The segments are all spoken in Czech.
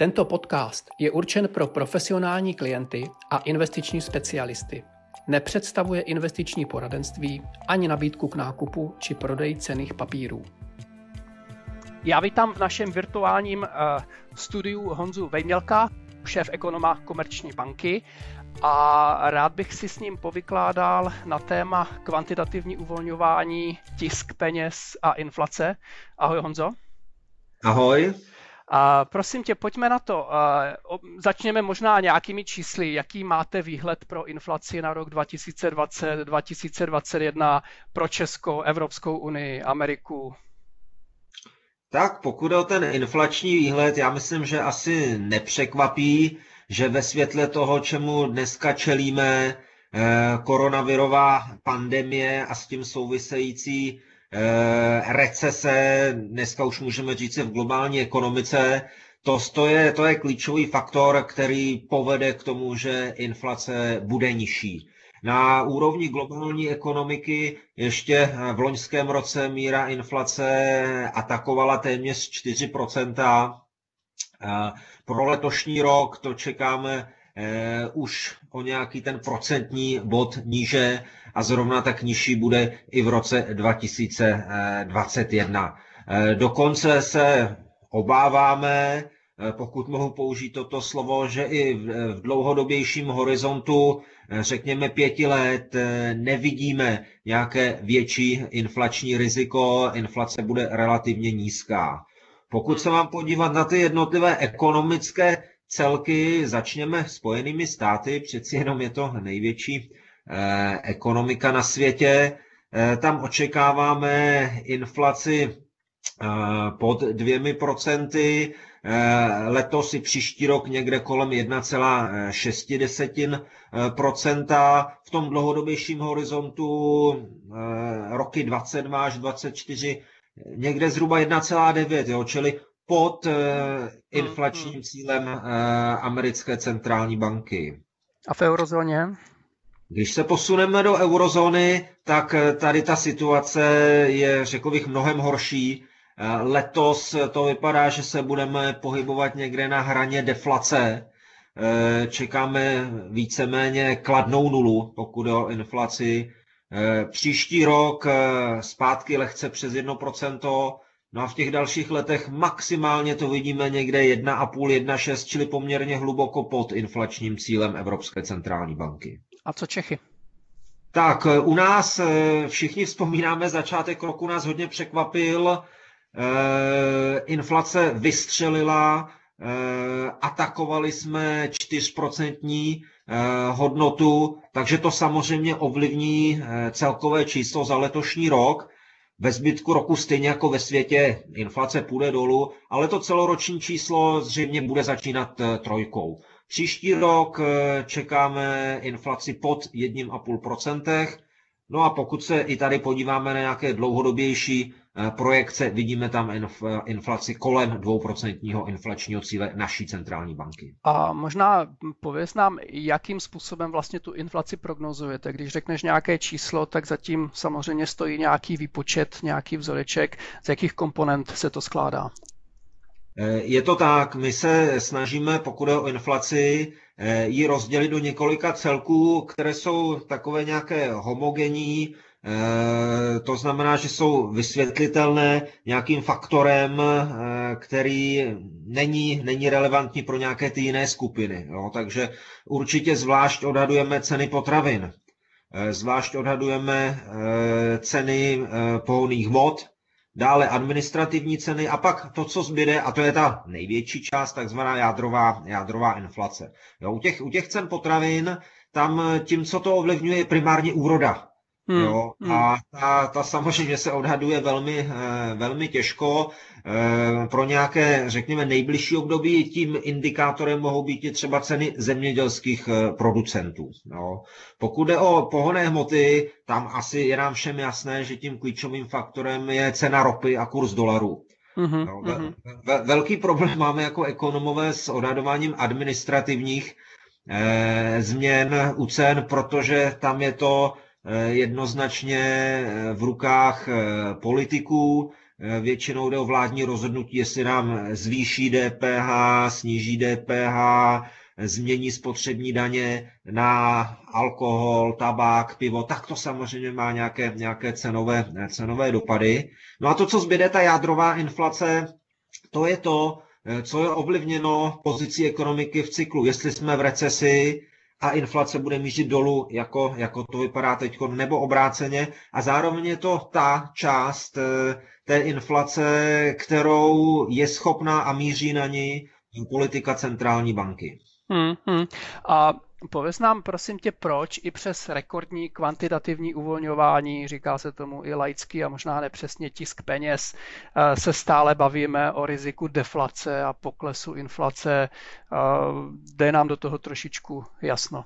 Tento podcast je určen pro profesionální klienty a investiční specialisty. Nepředstavuje investiční poradenství ani nabídku k nákupu či prodeji cených papírů. Já vítám v našem virtuálním uh, studiu Honzu Vejmělka, šéf ekonoma Komerční banky a rád bych si s ním povykládal na téma kvantitativní uvolňování, tisk peněz a inflace. Ahoj Honzo. Ahoj. A prosím tě, pojďme na to. Začněme možná nějakými čísly. Jaký máte výhled pro inflaci na rok 2020, 2021 pro Česko, Evropskou unii, Ameriku? Tak pokud o ten inflační výhled, já myslím, že asi nepřekvapí, že ve světle toho, čemu dneska čelíme, eh, koronavirová pandemie a s tím související recese, dneska už můžeme říct v globální ekonomice, to, to, je, to je klíčový faktor, který povede k tomu, že inflace bude nižší. Na úrovni globální ekonomiky ještě v loňském roce míra inflace atakovala téměř 4% Pro letošní rok to čekáme eh, už o nějaký ten procentní bod níže a zrovna tak nižší bude i v roce 2021. Eh, dokonce se obáváme, Eh, pokud mohu použít toto slovo, že i v dlouhodobějším horizontu, eh, řekněme pěti let, eh, nevidíme nějaké větší inflační riziko, inflace bude relativně nízká. Pokud se mám podívat na ty jednotlivé ekonomické celky, začněme Spojenými státy, přeci jenom je to největší ekonomika na světě. Tam očekáváme inflaci pod dvěmi procenty, Eh, letos i příští rok někde kolem 1,6%. V tom dlouhodobějším horizontu eh, roky 22 až 24 někde zhruba 1,9, čili pod eh, inflačním hmm, hmm. cílem americké centrální banky. A v eurozóně? Když se posuneme do eurozóny, tak tady ta situace je, řekl bych, mnohem horší. Letos to vypadá, že se budeme pohybovat někde na hraně deflace. Eh, čekáme víceméně kladnou nulu, pokud o inflaci. Eh, příští rok eh, zpátky lehce přes 1%, no a v těch dalších letech maximálně to vidíme někde 1,5, 1,6, čili poměrně hluboko pod inflačním cílem Evropské centrální banky. A co Čechy? Tak, u nás všichni vzpomínáme, začátek roku nás hodně překvapil, Eh, inflace vystřelila, eh, atakovali jsme 4% eh, hodnotu, takže to samozřejmě ovlivní celkové číslo za letošní rok. Ve zbytku roku stejně jako ve světě inflace půjde dolů, ale to celoroční číslo zřejmě bude začínat trojkou. Příští rok čekáme inflaci pod 1,5%. No a pokud se i tady podíváme na nějaké dlouhodobější Eh, projekce, vidíme tam inflaci kolem 2% inflačního cíle naší centrální banky. A možná pověz nám, jakým způsobem vlastně tu inflaci prognozujete. Když řekneš nějaké číslo, tak zatím samozřejmě stojí nějaký výpočet, nějaký vzoreček, z jakých komponent se to skládá. Eh, je to tak, my se snažíme, pokud je o inflaci, eh, ji rozdělit do několika celků, které jsou takové nějaké homogenní, Eh, to znamená, že jsou vysvětlitelné nějakým faktorem, eh, který není, není relevantní pro nějaké ty jiné skupiny. Jo? Takže určitě zvlášť odhadujeme ceny potravin, eh, zvlášť odhadujeme ceny pohonných hmot, dále administrativní ceny a pak to, co zbyde, a to je ta největší část, takzvaná jádrová, jádrová inflace. Jo, u, těch, u těch cen potravin, tam tím, co to ovlivňuje, je primárně úroda. Hmm. Jo? Hmm. A ta, ta samozřejmě se odhaduje velmi, eh, velmi těžko. Eh, pro nějaké, řekněme, nejbližší období tím indikátorem mohou být i třeba ceny zemědělských eh, producentů. Jo? Pokud jde o pohonné hmoty, tam asi je nám všem jasné, že tím klíčovým faktorem je cena ropy a kurz dolaru. Mm-hmm, no, mm-hmm. Velký problém máme jako ekonomové s odhadováním administrativních eh, změn u cen, protože tam je to jednoznačně eh, v rukách eh, politiků. většinou jde o vládní rozhodnutí, jestli nám zvýší DPH, sníží DPH, změní spotřební daně na alkohol, tabák, pivo, tak to samozřejmě má nějaké, nějaké cenové, cenové dopady. No a to, co zbyde, ta jádrová inflace, to je to, co je ovlivněno pozicí ekonomiky v cyklu. Jestli jsme v recesi a inflace bude mířit dolů, jako, jako to vypadá teď, nebo obráceně. A zároveň je to ta část eh, té inflace, kterou je schopná a míří na ní politika centrální banky. Hmm, hmm. A pověz nám prosím tě, proč i přes rekordní kvantitativní uvolňování, říká se tomu i laický a možná nepřesně tisk peněz, eh, se stále bavíme o riziku deflace a poklesu inflace. Eh, dej nám do toho trošičku jasno.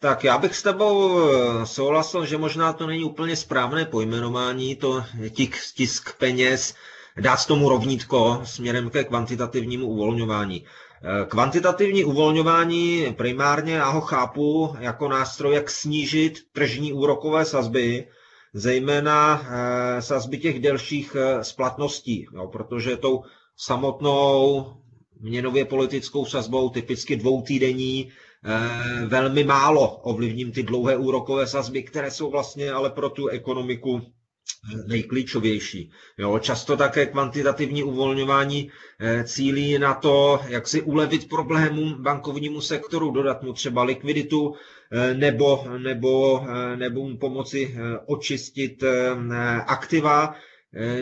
Tak já bych s tebou eh, souhlasil, že možná to není úplně správné pojmenování, to tisk, tisk peněz, dát tomu rovnítko směrem ke kvantitativnímu uvolňování. Eh, kvantitativní uvolňování primárně já ho chápu jako nástroj, jak snížit tržní úrokové sazby, zejména eh, sazby těch delších eh, splatností, jo, protože tou samotnou měnově politickou sazbou, typicky dvoutýdenní, velmi málo ovlivním ty dlouhé úrokové sazby, které jsou vlastně ale pro tu ekonomiku nejklíčovější. Jo, často také kvantitativní uvolňování eh, cílí na to, jak si ulevit problémům bankovnímu sektoru, dodat mu třeba likviditu eh, nebo, nebo, eh, nebo mu pomoci očistit aktiva,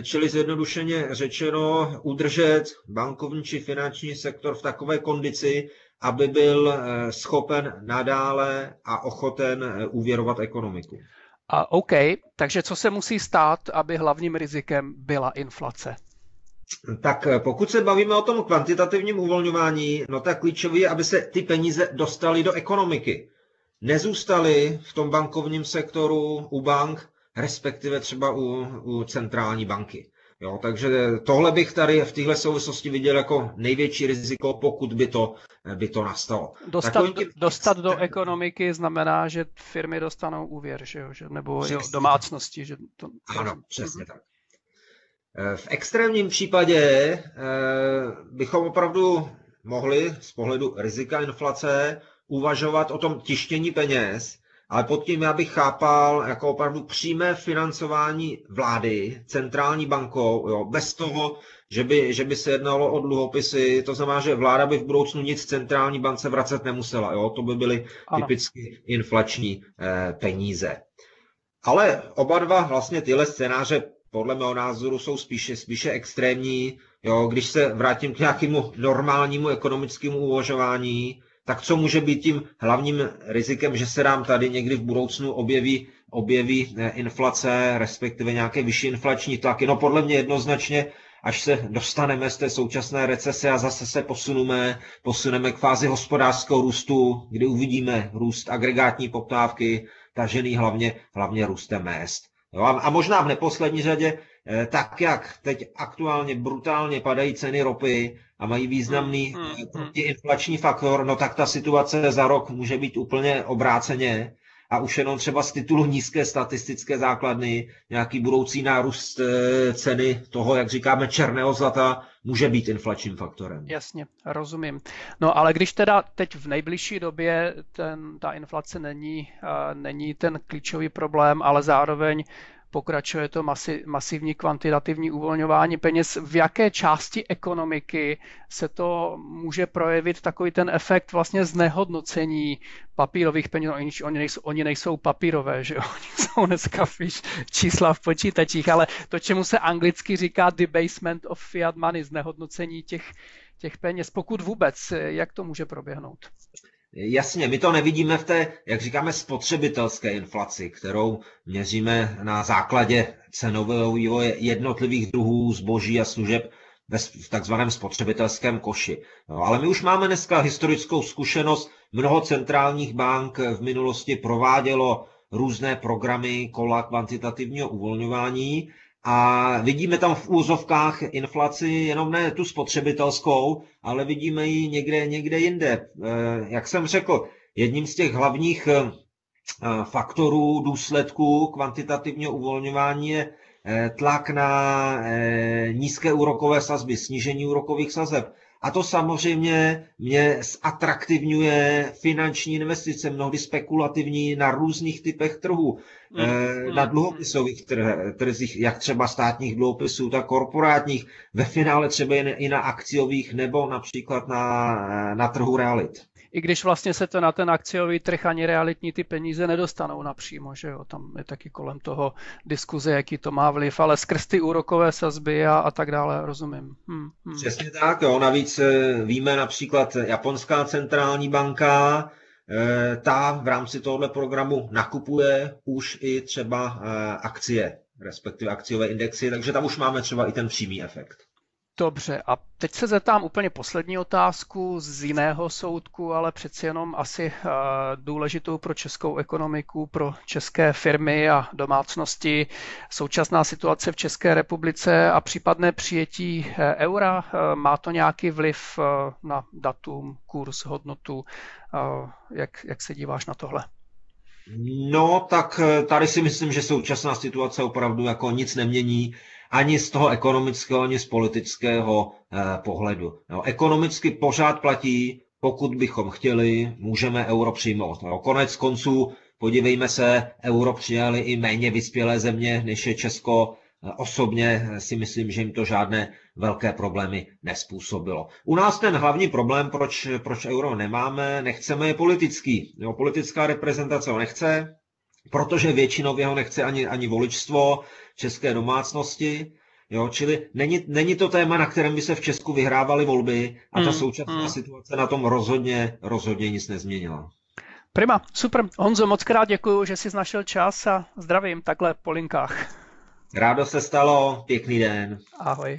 čili zjednodušeně řečeno udržet bankovní či finanční sektor v takové kondici, aby byl schopen nadále a ochoten úvěrovat ekonomiku. A OK, takže co se musí stát, aby hlavním rizikem byla inflace? Tak eh, pokud se bavíme o tom kvantitativním uvolňování, no tak klíčové je, aby se ty peníze dostaly do ekonomiky. Nezůstaly v tom bankovním sektoru u bank, respektive třeba u, u centrální banky. Jo, takže tohle bych tady v téhle souvislosti viděl jako největší riziko, pokud by to, by to nastalo. Dostat, Takovým... dostat do ekonomiky znamená, že firmy dostanou úvěr, že jo? Že, nebo jo, domácnosti. Že to... Ano, přesně tak. Eh, v extrémním případě eh, bychom opravdu mohli z pohledu rizika inflace uvažovat o tom tištění peněz, ale pod tím já bych chápal jako opravdu přímé financování vlády centrální bankou, jo, bez toho, že by, že by se jednalo o dluhopisy, to znamená, že vláda by v budoucnu nic centrální bance vracet nemusela, jo, to by byly ano. typicky inflační eh, peníze. Ale oba dva vlastně tyhle scénáře podle mého názoru jsou spíše, spíše extrémní. Jo, když se vrátím k nějakému normálnímu ekonomickému uvažování, tak co může být tím hlavním rizikem, že se nám tady někdy v budoucnu objeví, objeví eh, inflace, respektive nějaké vyšší inflační tlaky? No podle mě jednoznačně, až se dostaneme z té současné recese a zase se posuneme, posuneme k fázi hospodářského růstu, kdy uvidíme růst agregátní poptávky, tažený hlavně, hlavně růstem mest. Jo, a možná v neposlední řadě, tak jak teď aktuálně brutálně padají ceny ropy, a mají významný hmm, hmm, hmm. inflační faktor, no tak ta situace za rok může být úplně obráceně a už jenom třeba z titulu nízké statistické základny nějaký budoucí nárůst eh, ceny toho, jak říkáme, černého zlata může být inflačním faktorem. Jasně, rozumím. No ale když teda teď v nejbližší době ten, ta inflace není, není ten klíčový problém, ale zároveň pokračuje to masi, masivní kvantitativní uvolňování peněz. V jaké části ekonomiky se to může projevit takový ten efekt vlastně znehodnocení papírových peněz? Oni, oni, nejsou, oni nejsou papírové, že oni jsou dneska fiš, čísla v počítačích, ale to, čemu se anglicky říká debasement of fiat money, znehodnocení těch, těch peněz, pokud vůbec, jak to může proběhnout? Jasně, my to nevidíme v té, jak říkáme, spotřebitelské inflaci, kterou měříme na základě cenového vývoje jednotlivých druhů zboží a služeb v takzvaném spotřebitelském koši. No, ale my už máme dneska historickou zkušenost. Mnoho centrálních bank v minulosti provádělo různé programy kola kvantitativního uvolňování a vidíme tam v úzovkách inflaci jenom ne tu spotřebitelskou, ale vidíme ji někde, někde jinde. Eh, jak jsem řekl, jedním z těch hlavních eh, faktorů, důsledků kvantitativního uvolňování je tlak na nízké úrokové sazby, snížení úrokových sazeb. A to samozřejmě mě zatraktivňuje finanční investice, mnohdy spekulativní na různých typech trhů, mm. na dluhopisových trzích, jak třeba státních dluhopisů, tak korporátních, ve finále třeba i na akciových nebo například na, na trhu realit i když vlastně se to na ten akciový trh ani realitní ty peníze nedostanou napřímo, že jo, tam je taky kolem toho diskuze, jaký to má vliv, ale skrz ty úrokové sazby a, a tak dále, rozumím. Hmm, hmm. Přesně tak, jo, navíc eh, víme například Japonská centrální banka, eh, ta v rámci tohoto programu nakupuje už i třeba eh, akcie, respektive akciové indexy, takže tam už máme třeba i ten přímý efekt. Dobře, a teď se zeptám úplně poslední otázku z jiného soudku, ale přeci jenom asi uh, důležitou pro českou ekonomiku, pro české firmy a domácnosti. Současná situace v České republice a případné přijetí uh, eura, uh, má to nějaký vliv na datum, kurz, hodnotu? Jak, jak se díváš na tohle? No, tak tady si myslím, že současná situace opravdu jako nic nemění ani z toho ekonomického, ani z politického eh, pohledu. No, ekonomicky pořád platí, pokud bychom chtěli, můžeme euro přijmout. No, konec konců, podívejme se, euro přijali i méně vyspělé země, než je Česko. Eh, osobně si myslím, že jim to žádné velké problémy nespůsobilo. U nás ten hlavní problém, proč, proč euro nemáme, nechceme, je politický. Jo, politická reprezentace ho nechce, protože většinově ho nechce ani, ani voličstvo, české domácnosti. Jo, čili není, není to téma, na kterém by se v Česku vyhrávaly volby a ta mm, současná mm. situace na tom rozhodně, rozhodně nic nezměnila. Prima, super. Honzo, moc krát děkuji, že jsi našel čas a zdravím takhle po linkách. Rádo se stalo, pěkný den. Ahoj.